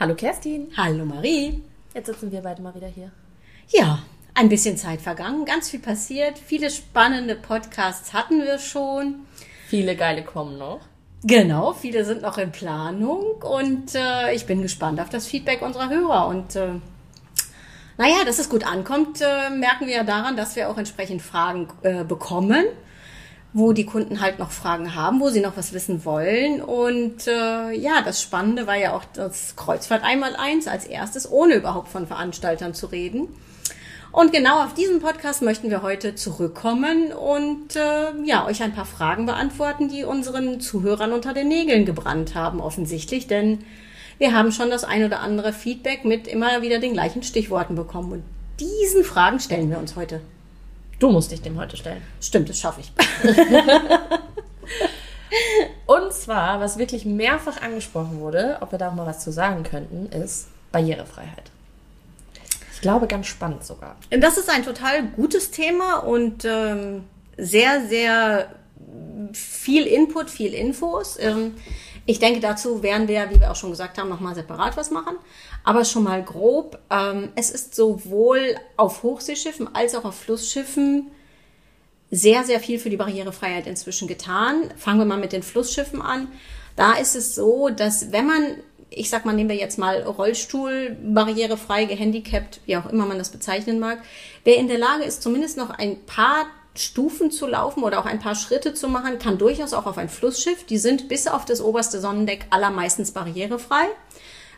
Hallo Kerstin. Hallo Marie. Jetzt sitzen wir beide mal wieder hier. Ja, ein bisschen Zeit vergangen, ganz viel passiert. Viele spannende Podcasts hatten wir schon. Viele geile kommen noch. Genau, viele sind noch in Planung und äh, ich bin gespannt auf das Feedback unserer Hörer. Und äh, naja, dass es gut ankommt, äh, merken wir ja daran, dass wir auch entsprechend Fragen äh, bekommen wo die Kunden halt noch Fragen haben, wo sie noch was wissen wollen. Und äh, ja, das Spannende war ja auch das Kreuzfahrt einmal eins als erstes, ohne überhaupt von Veranstaltern zu reden. Und genau auf diesen Podcast möchten wir heute zurückkommen und äh, ja, euch ein paar Fragen beantworten, die unseren Zuhörern unter den Nägeln gebrannt haben, offensichtlich, denn wir haben schon das ein oder andere Feedback mit immer wieder den gleichen Stichworten bekommen. Und diesen Fragen stellen wir uns heute. Du musst dich dem heute stellen. Stimmt, das schaffe ich. Und zwar, was wirklich mehrfach angesprochen wurde, ob wir da auch mal was zu sagen könnten, ist Barrierefreiheit. Ich glaube, ganz spannend sogar. Das ist ein total gutes Thema und ähm, sehr, sehr viel Input, viel Infos. Ähm, ich denke, dazu werden wir, wie wir auch schon gesagt haben, nochmal separat was machen. Aber schon mal grob, ähm, es ist sowohl auf Hochseeschiffen als auch auf Flussschiffen sehr, sehr viel für die Barrierefreiheit inzwischen getan. Fangen wir mal mit den Flussschiffen an. Da ist es so, dass wenn man, ich sag mal, nehmen wir jetzt mal Rollstuhl, barrierefrei, gehandicapt, wie auch immer man das bezeichnen mag, wer in der Lage ist, zumindest noch ein paar Stufen zu laufen oder auch ein paar Schritte zu machen, kann durchaus auch auf ein Flussschiff. Die sind bis auf das oberste Sonnendeck allermeistens barrierefrei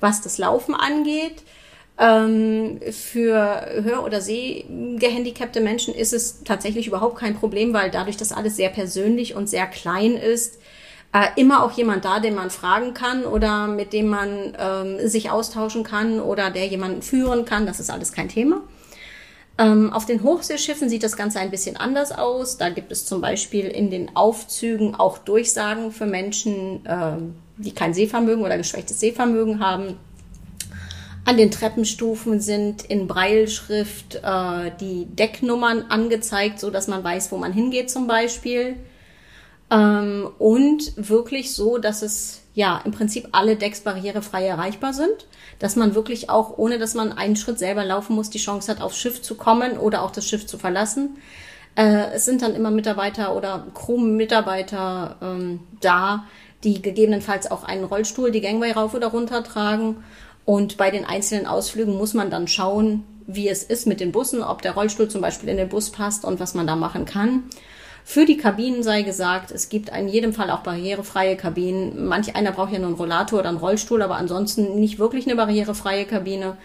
was das Laufen angeht. Ähm, für Hör- oder Sehgehandicapte Menschen ist es tatsächlich überhaupt kein Problem, weil dadurch, dass alles sehr persönlich und sehr klein ist, äh, immer auch jemand da, den man fragen kann oder mit dem man ähm, sich austauschen kann oder der jemanden führen kann. Das ist alles kein Thema. Ähm, auf den Hochseeschiffen sieht das Ganze ein bisschen anders aus. Da gibt es zum Beispiel in den Aufzügen auch Durchsagen für Menschen, ähm, die kein Sehvermögen oder geschwächtes Sehvermögen haben. An den Treppenstufen sind in Breilschrift äh, die Decknummern angezeigt, so dass man weiß, wo man hingeht zum Beispiel. Ähm, und wirklich so, dass es ja im Prinzip alle Decks barrierefrei erreichbar sind, dass man wirklich auch, ohne dass man einen Schritt selber laufen muss, die Chance hat, aufs Schiff zu kommen oder auch das Schiff zu verlassen. Äh, es sind dann immer Mitarbeiter oder Crew-Mitarbeiter ähm, da, die gegebenenfalls auch einen Rollstuhl die Gangway rauf oder runter tragen. Und bei den einzelnen Ausflügen muss man dann schauen, wie es ist mit den Bussen, ob der Rollstuhl zum Beispiel in den Bus passt und was man da machen kann. Für die Kabinen sei gesagt, es gibt in jedem Fall auch barrierefreie Kabinen. Manch einer braucht ja nur einen Rollator oder einen Rollstuhl, aber ansonsten nicht wirklich eine barrierefreie Kabine.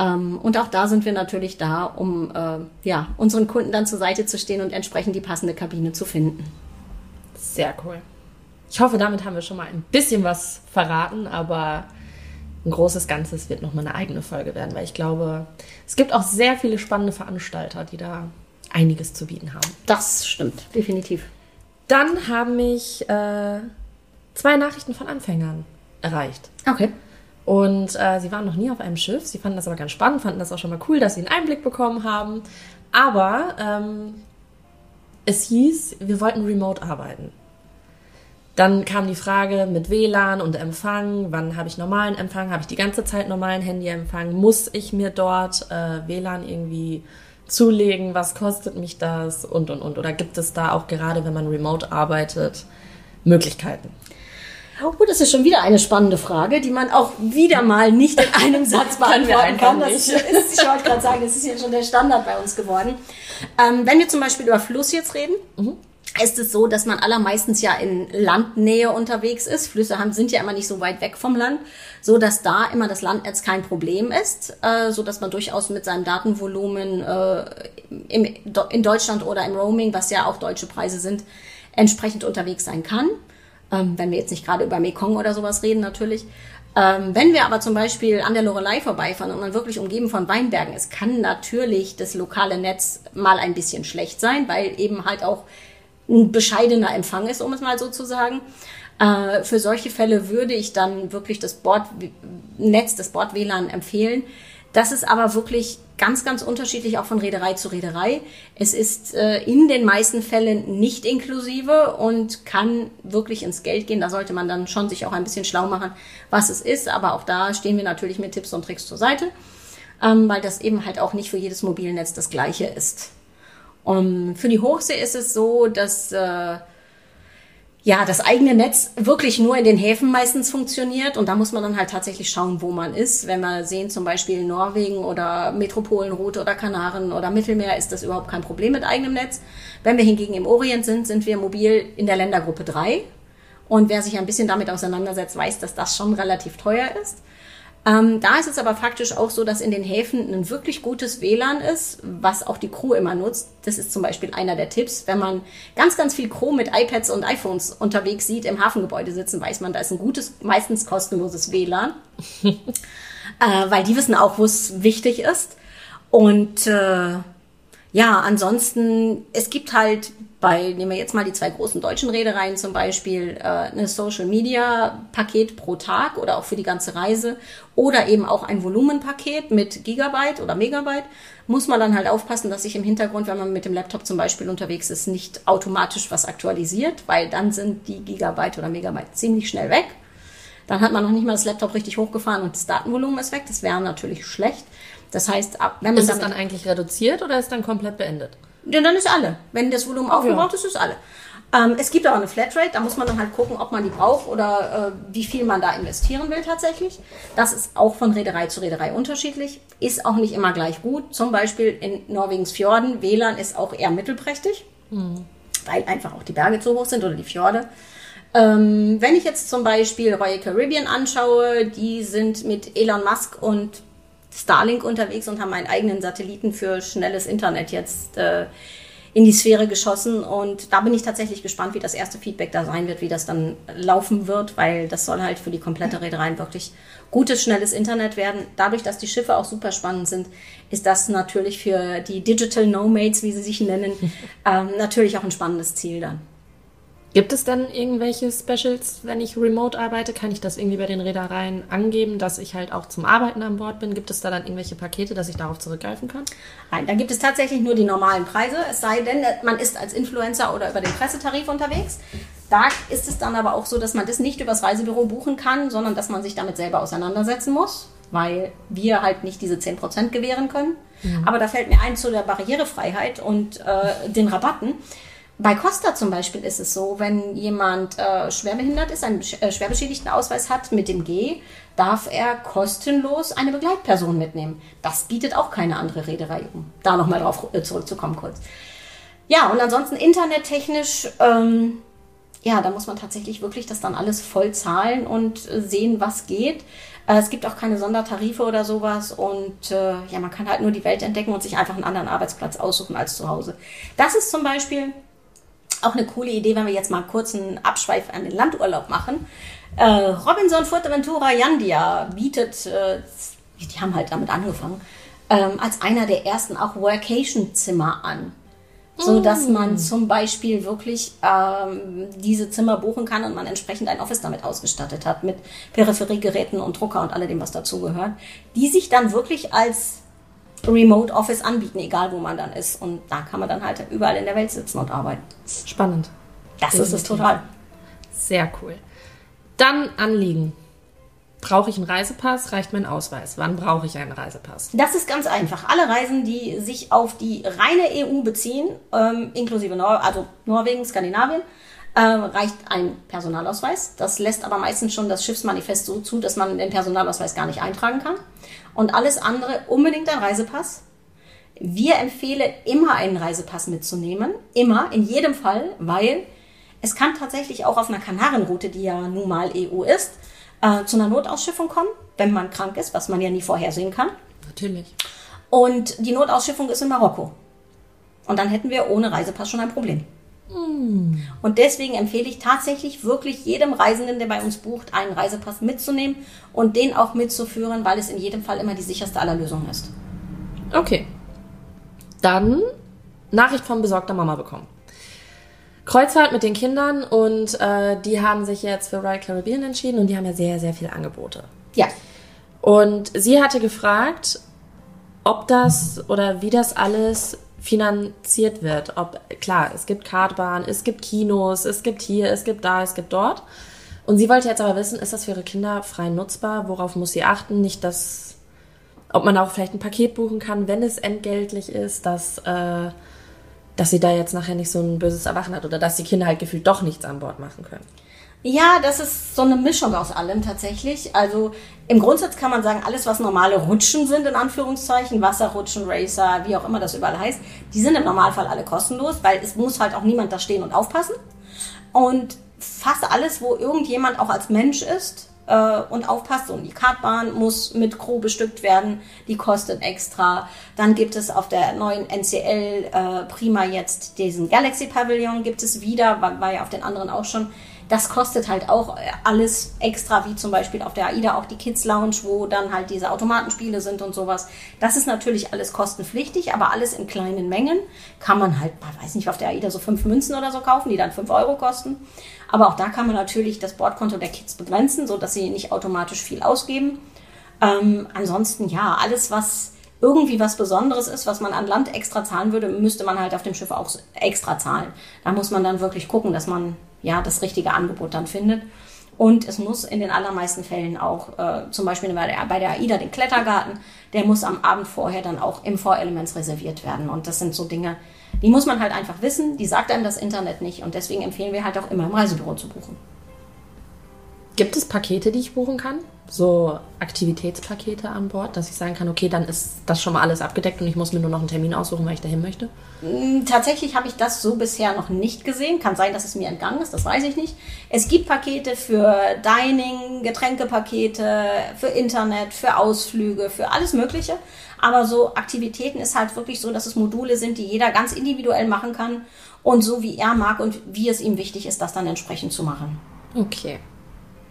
Ähm, und auch da sind wir natürlich da, um äh, ja, unseren Kunden dann zur Seite zu stehen und entsprechend die passende Kabine zu finden. Sehr cool. Ich hoffe, damit haben wir schon mal ein bisschen was verraten, aber ein großes Ganzes wird nochmal eine eigene Folge werden, weil ich glaube, es gibt auch sehr viele spannende Veranstalter, die da einiges zu bieten haben. Das stimmt, definitiv. Dann haben mich äh, zwei Nachrichten von Anfängern erreicht. Okay. Und äh, sie waren noch nie auf einem Schiff. Sie fanden das aber ganz spannend, fanden das auch schon mal cool, dass sie einen Einblick bekommen haben. Aber ähm, es hieß, wir wollten remote arbeiten. Dann kam die Frage mit WLAN und Empfang. Wann habe ich normalen Empfang? Habe ich die ganze Zeit normalen Handyempfang? Muss ich mir dort äh, WLAN irgendwie zulegen? Was kostet mich das? Und, und, und. Oder gibt es da auch gerade, wenn man remote arbeitet, Möglichkeiten? Oh, das ist schon wieder eine spannende Frage, die man auch wieder mal nicht in einem Satz beantworten kann. Das ist, ich wollte gerade sagen, das ist jetzt schon der Standard bei uns geworden. Ähm, wenn wir zum Beispiel über Fluss jetzt reden, mhm ist es so, dass man allermeistens ja in Landnähe unterwegs ist. Flüsse haben, sind ja immer nicht so weit weg vom Land, so dass da immer das Landnetz kein Problem ist, äh, so dass man durchaus mit seinem Datenvolumen äh, im, in Deutschland oder im Roaming, was ja auch deutsche Preise sind, entsprechend unterwegs sein kann. Ähm, wenn wir jetzt nicht gerade über Mekong oder sowas reden, natürlich. Ähm, wenn wir aber zum Beispiel an der Lorelei vorbeifahren und man wirklich umgeben von Weinbergen ist, kann natürlich das lokale Netz mal ein bisschen schlecht sein, weil eben halt auch ein bescheidener Empfang ist, um es mal so zu sagen. Äh, für solche Fälle würde ich dann wirklich das Bordnetz, das Bord-WLAN empfehlen. Das ist aber wirklich ganz, ganz unterschiedlich auch von Reederei zu Reederei. Es ist äh, in den meisten Fällen nicht inklusive und kann wirklich ins Geld gehen. Da sollte man dann schon sich auch ein bisschen schlau machen, was es ist. Aber auch da stehen wir natürlich mit Tipps und Tricks zur Seite, ähm, weil das eben halt auch nicht für jedes Mobilnetz das gleiche ist. Und für die Hochsee ist es so, dass äh, ja, das eigene Netz wirklich nur in den Häfen meistens funktioniert und da muss man dann halt tatsächlich schauen, wo man ist. Wenn wir sehen, zum Beispiel Norwegen oder Metropolenroute oder Kanaren oder Mittelmeer, ist das überhaupt kein Problem mit eigenem Netz. Wenn wir hingegen im Orient sind, sind wir mobil in der Ländergruppe 3. Und wer sich ein bisschen damit auseinandersetzt, weiß, dass das schon relativ teuer ist. Ähm, da ist es aber faktisch auch so, dass in den Häfen ein wirklich gutes WLAN ist, was auch die Crew immer nutzt. Das ist zum Beispiel einer der Tipps. Wenn man ganz, ganz viel Crew mit iPads und iPhones unterwegs sieht, im Hafengebäude sitzen, weiß man, da ist ein gutes, meistens kostenloses WLAN. äh, weil die wissen auch, wo es wichtig ist. Und äh, ja, ansonsten, es gibt halt bei, nehmen wir jetzt mal die zwei großen deutschen Reedereien zum Beispiel, äh, eine Social Media Paket pro Tag oder auch für die ganze Reise oder eben auch ein Volumenpaket mit Gigabyte oder Megabyte, muss man dann halt aufpassen, dass sich im Hintergrund, wenn man mit dem Laptop zum Beispiel unterwegs ist, nicht automatisch was aktualisiert, weil dann sind die Gigabyte oder Megabyte ziemlich schnell weg. Dann hat man noch nicht mal das Laptop richtig hochgefahren und das Datenvolumen ist weg. Das wäre natürlich schlecht. Das heißt, wenn man ist es dann eigentlich reduziert oder ist dann komplett beendet? Ja, dann ist alle. Wenn das Volumen aufgebraucht ja. ist, ist alle. Ähm, es gibt auch eine Flatrate, da muss man dann halt gucken, ob man die braucht oder äh, wie viel man da investieren will tatsächlich. Das ist auch von Reederei zu Reederei unterschiedlich, ist auch nicht immer gleich gut. Zum Beispiel in Norwegens Fjorden, WLAN ist auch eher mittelprächtig, mhm. weil einfach auch die Berge zu hoch sind oder die Fjorde. Ähm, wenn ich jetzt zum Beispiel Royal Caribbean anschaue, die sind mit Elon Musk und Starlink unterwegs und haben einen eigenen Satelliten für schnelles Internet jetzt äh, in die Sphäre geschossen. Und da bin ich tatsächlich gespannt, wie das erste Feedback da sein wird, wie das dann laufen wird, weil das soll halt für die komplette Reederei wirklich gutes, schnelles Internet werden. Dadurch, dass die Schiffe auch super spannend sind, ist das natürlich für die Digital Nomads, wie sie sich nennen, ähm, natürlich auch ein spannendes Ziel dann. Gibt es dann irgendwelche Specials, wenn ich remote arbeite? Kann ich das irgendwie bei den Reedereien angeben, dass ich halt auch zum Arbeiten an Bord bin? Gibt es da dann irgendwelche Pakete, dass ich darauf zurückgreifen kann? Nein, da gibt es tatsächlich nur die normalen Preise. Es sei denn, man ist als Influencer oder über den Pressetarif unterwegs. Da ist es dann aber auch so, dass man das nicht übers Reisebüro buchen kann, sondern dass man sich damit selber auseinandersetzen muss, weil wir halt nicht diese 10% gewähren können. Mhm. Aber da fällt mir ein zu der Barrierefreiheit und äh, den Rabatten. Bei Costa zum Beispiel ist es so, wenn jemand äh, schwerbehindert ist, einen äh, schwerbeschädigten Ausweis hat mit dem G, darf er kostenlos eine Begleitperson mitnehmen. Das bietet auch keine andere Reederei, um da nochmal drauf äh, zurückzukommen kurz. Ja, und ansonsten internettechnisch, ähm, ja, da muss man tatsächlich wirklich das dann alles voll zahlen und äh, sehen, was geht. Äh, es gibt auch keine Sondertarife oder sowas und äh, ja, man kann halt nur die Welt entdecken und sich einfach einen anderen Arbeitsplatz aussuchen als zu Hause. Das ist zum Beispiel auch eine coole Idee, wenn wir jetzt mal kurz einen Abschweif an den Landurlaub machen. Äh, Robinson Fuerteventura Yandia bietet, äh, die haben halt damit angefangen, ähm, als einer der ersten auch Workation-Zimmer an. So dass mm. man zum Beispiel wirklich ähm, diese Zimmer buchen kann und man entsprechend ein Office damit ausgestattet hat, mit Peripheriegeräten und Drucker und alledem, was dazugehört, die sich dann wirklich als Remote Office anbieten, egal wo man dann ist. Und da kann man dann halt überall in der Welt sitzen und arbeiten. Spannend. Das Definitiv. ist es total. Sehr cool. Dann Anliegen. Brauche ich einen Reisepass? Reicht mein Ausweis? Wann brauche ich einen Reisepass? Das ist ganz einfach. Alle Reisen, die sich auf die reine EU beziehen, ähm, inklusive Nor also Norwegen, Skandinavien, äh, reicht ein Personalausweis. Das lässt aber meistens schon das Schiffsmanifest so zu, dass man den Personalausweis gar nicht eintragen kann und alles andere unbedingt ein Reisepass. Wir empfehlen immer einen Reisepass mitzunehmen, immer, in jedem Fall, weil es kann tatsächlich auch auf einer Kanarenroute, die ja nun mal EU ist, äh, zu einer Notausschiffung kommen, wenn man krank ist, was man ja nie vorhersehen kann. Natürlich. Und die Notausschiffung ist in Marokko. Und dann hätten wir ohne Reisepass schon ein Problem. Hm. Und deswegen empfehle ich tatsächlich wirklich jedem Reisenden, der bei uns bucht, einen Reisepass mitzunehmen und den auch mitzuführen, weil es in jedem Fall immer die sicherste aller Lösungen ist. Okay. Dann Nachricht von besorgter Mama bekommen. Kreuzfahrt mit den Kindern und äh, die haben sich jetzt für Royal Caribbean entschieden und die haben ja sehr, sehr viele Angebote. Ja. Und sie hatte gefragt, ob das oder wie das alles finanziert wird. Ob, klar, es gibt Kartbahn, es gibt Kinos, es gibt hier, es gibt da, es gibt dort. Und sie wollte jetzt aber wissen, ist das für ihre Kinder frei nutzbar? Worauf muss sie achten? Nicht, dass, ob man auch vielleicht ein Paket buchen kann, wenn es entgeltlich ist, dass, äh, dass sie da jetzt nachher nicht so ein böses Erwachen hat oder dass die Kinder halt gefühlt doch nichts an Bord machen können. Ja, das ist so eine Mischung aus allem tatsächlich. Also im Grundsatz kann man sagen, alles, was normale Rutschen sind, in Anführungszeichen, Wasserrutschen, Racer, wie auch immer das überall heißt, die sind im Normalfall alle kostenlos, weil es muss halt auch niemand da stehen und aufpassen. Und fast alles, wo irgendjemand auch als Mensch ist äh, und aufpasst, und die Kartbahn muss mit Crew bestückt werden, die kostet extra. Dann gibt es auf der neuen NCL äh, Prima jetzt diesen Galaxy Pavilion, gibt es wieder, war, war ja auf den anderen auch schon das kostet halt auch äh, alles extra, wie zum Beispiel auf der AIDA auch die Kids Lounge, wo dann halt diese Automatenspiele sind und sowas. Das ist natürlich alles kostenpflichtig, aber alles in kleinen Mengen. Kann man halt, weiß nicht, auf der AIDA so fünf Münzen oder so kaufen, die dann fünf Euro kosten. Aber auch da kann man natürlich das Bordkonto der Kids begrenzen, so dass sie nicht automatisch viel ausgeben. Ähm, ansonsten ja, alles was irgendwie was Besonderes ist, was man an Land extra zahlen würde, müsste man halt auf dem Schiff auch extra zahlen. Da muss man dann wirklich gucken, dass man ja, das richtige Angebot dann findet. Und es muss in den allermeisten Fällen auch, äh, zum Beispiel bei der, bei der AIDA, den Klettergarten, der muss am Abend vorher dann auch im Vorelements reserviert werden. Und das sind so Dinge, die muss man halt einfach wissen, die sagt einem das Internet nicht. Und deswegen empfehlen wir halt auch immer im Reisebüro zu buchen. Gibt es Pakete, die ich buchen kann? So Aktivitätspakete an Bord, dass ich sagen kann, okay, dann ist das schon mal alles abgedeckt und ich muss mir nur noch einen Termin aussuchen, weil ich dahin möchte? Mm, tatsächlich habe ich das so bisher noch nicht gesehen. Kann sein, dass es mir entgangen ist, das weiß ich nicht. Es gibt Pakete für Dining, Getränkepakete, für Internet, für Ausflüge, für alles Mögliche. Aber so Aktivitäten ist halt wirklich so, dass es Module sind, die jeder ganz individuell machen kann und so wie er mag und wie es ihm wichtig ist, das dann entsprechend zu machen. Okay.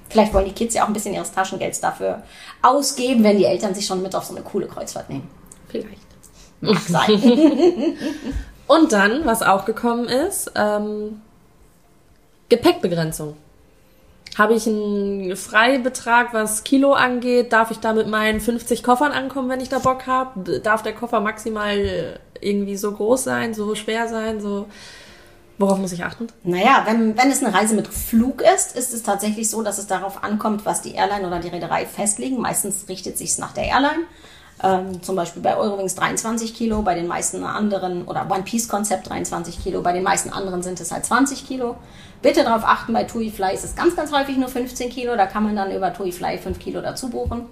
Vielleicht wollen die Kids ja auch ein bisschen ihres Taschengelds dafür ausgeben, wenn die Eltern sich schon mit auf so eine coole Kreuzfahrt nehmen. Vielleicht. Mag sein. Und dann, was auch gekommen ist, ähm, Gepäckbegrenzung. Habe ich einen Freibetrag, was Kilo angeht? Darf ich da mit meinen 50 Koffern ankommen, wenn ich da Bock habe? Darf der Koffer maximal irgendwie so groß sein, so schwer sein, so Worauf muss ich achten? Naja, wenn, wenn es eine Reise mit Flug ist, ist es tatsächlich so, dass es darauf ankommt, was die Airline oder die Reederei festlegen. Meistens richtet sich es nach der Airline. Ähm, zum Beispiel bei Eurowings 23 Kilo, bei den meisten anderen, oder One Piece Konzept 23 Kilo, bei den meisten anderen sind es halt 20 Kilo. Bitte darauf achten, bei TUI Fly ist es ganz, ganz häufig nur 15 Kilo. Da kann man dann über TUI Fly 5 Kilo dazu buchen.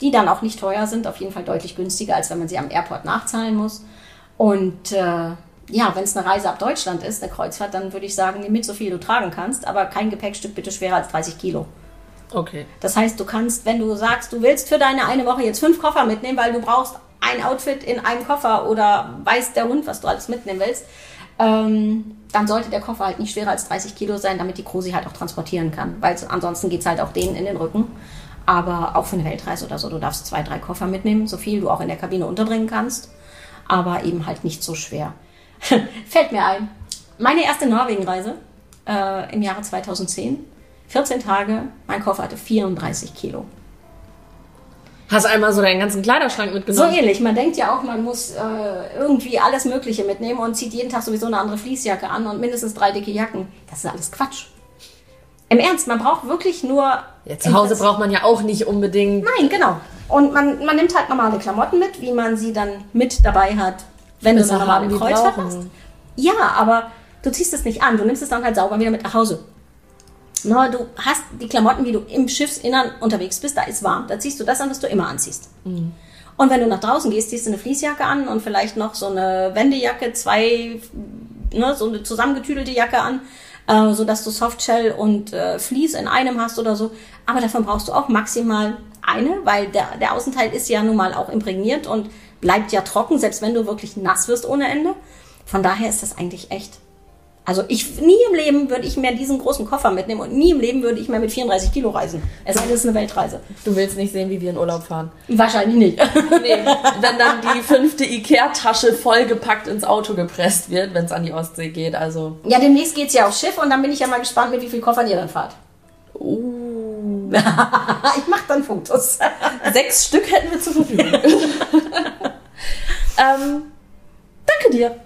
Die dann auch nicht teuer sind, auf jeden Fall deutlich günstiger, als wenn man sie am Airport nachzahlen muss. Und äh, ja, wenn es eine Reise ab Deutschland ist, eine Kreuzfahrt, dann würde ich sagen, nimm mit so viel du tragen kannst, aber kein Gepäckstück bitte schwerer als 30 Kilo. Okay. Das heißt, du kannst, wenn du sagst, du willst für deine eine Woche jetzt fünf Koffer mitnehmen, weil du brauchst ein Outfit in einem Koffer oder weiß der Hund, was du alles mitnehmen willst, ähm, dann sollte der Koffer halt nicht schwerer als 30 Kilo sein, damit die Crew sie halt auch transportieren kann. Weil ansonsten geht es halt auch denen in den Rücken. Aber auch für eine Weltreise oder so, du darfst zwei, drei Koffer mitnehmen, so viel du auch in der Kabine unterbringen kannst. Aber eben halt nicht so schwer. Fällt mir ein. Meine erste Norwegen-Reise äh, im Jahre 2010. 14 Tage, mein Koffer hatte 34 Kilo. Hast einmal so deinen ganzen Kleiderschrank mitgenommen? So ähnlich. Man denkt ja auch, man muss äh, irgendwie alles Mögliche mitnehmen und zieht jeden Tag sowieso eine andere Fließjacke an und mindestens drei dicke Jacken. Das ist alles Quatsch. Im Ernst, man braucht wirklich nur. Ja, zu Hause braucht man ja auch nicht unbedingt. Nein, genau. Und man, man nimmt halt normale Klamotten mit, wie man sie dann mit dabei hat, wenn du eine normale Kreuzfahrt hast. Ja, aber du ziehst es nicht an. Du nimmst es dann halt sauber wieder mit nach Hause. No, du hast die Klamotten, wie du im Schiffsinnern unterwegs bist, da ist warm. Da ziehst du das an, was du immer anziehst. Mhm. Und wenn du nach draußen gehst, ziehst du eine Fließjacke an und vielleicht noch so eine Wendejacke, zwei, ne, so eine zusammengetüdelte Jacke an, äh, so dass du Softshell und äh, Vlies in einem hast oder so. Aber davon brauchst du auch maximal eine, weil der, der Außenteil ist ja nun mal auch imprägniert und bleibt ja trocken, selbst wenn du wirklich nass wirst ohne Ende. Von daher ist das eigentlich echt. Also ich nie im Leben würde ich mehr diesen großen Koffer mitnehmen und nie im Leben würde ich mehr mit 34 Kilo reisen. Es sei denn, es ist eine Weltreise. Du willst nicht sehen, wie wir in Urlaub fahren. Wahrscheinlich nicht. nee, wenn dann die fünfte Ikea-Tasche vollgepackt ins Auto gepresst wird, wenn es an die Ostsee geht. Also. Ja, demnächst geht es ja aufs Schiff und dann bin ich ja mal gespannt, mit wie viel Koffern ihr dann fahrt. Uh. ich mach dann Fotos. Sechs Stück hätten wir zur Verfügung. Ähm, danke dir.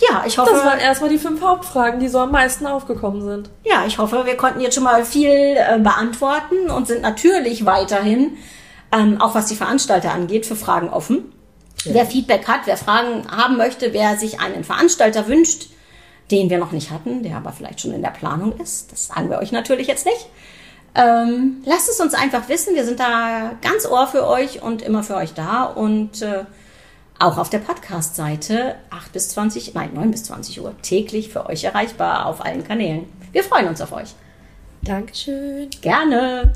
Ja, ich hoffe, Das waren erstmal die fünf Hauptfragen, die so am meisten aufgekommen sind. ja, ich hoffe, wir konnten jetzt schon mal viel äh, beantworten und sind natürlich weiterhin, ähm, auch was die Veranstalter angeht, für Fragen offen. Wer Feedback hat, wer Fragen haben möchte, wer sich einen Veranstalter wünscht, den wir noch nicht hatten, der aber vielleicht schon in der Planung ist, das sagen wir euch natürlich jetzt nicht. Ähm, lasst es uns einfach wissen. Wir sind da ganz ohr für euch und immer für euch da und äh, auch auf der Podcast-Seite 8 bis 20, nein, 9 bis 20 Uhr täglich für euch erreichbar auf allen Kanälen. Wir freuen uns auf euch. Dankeschön. Gerne.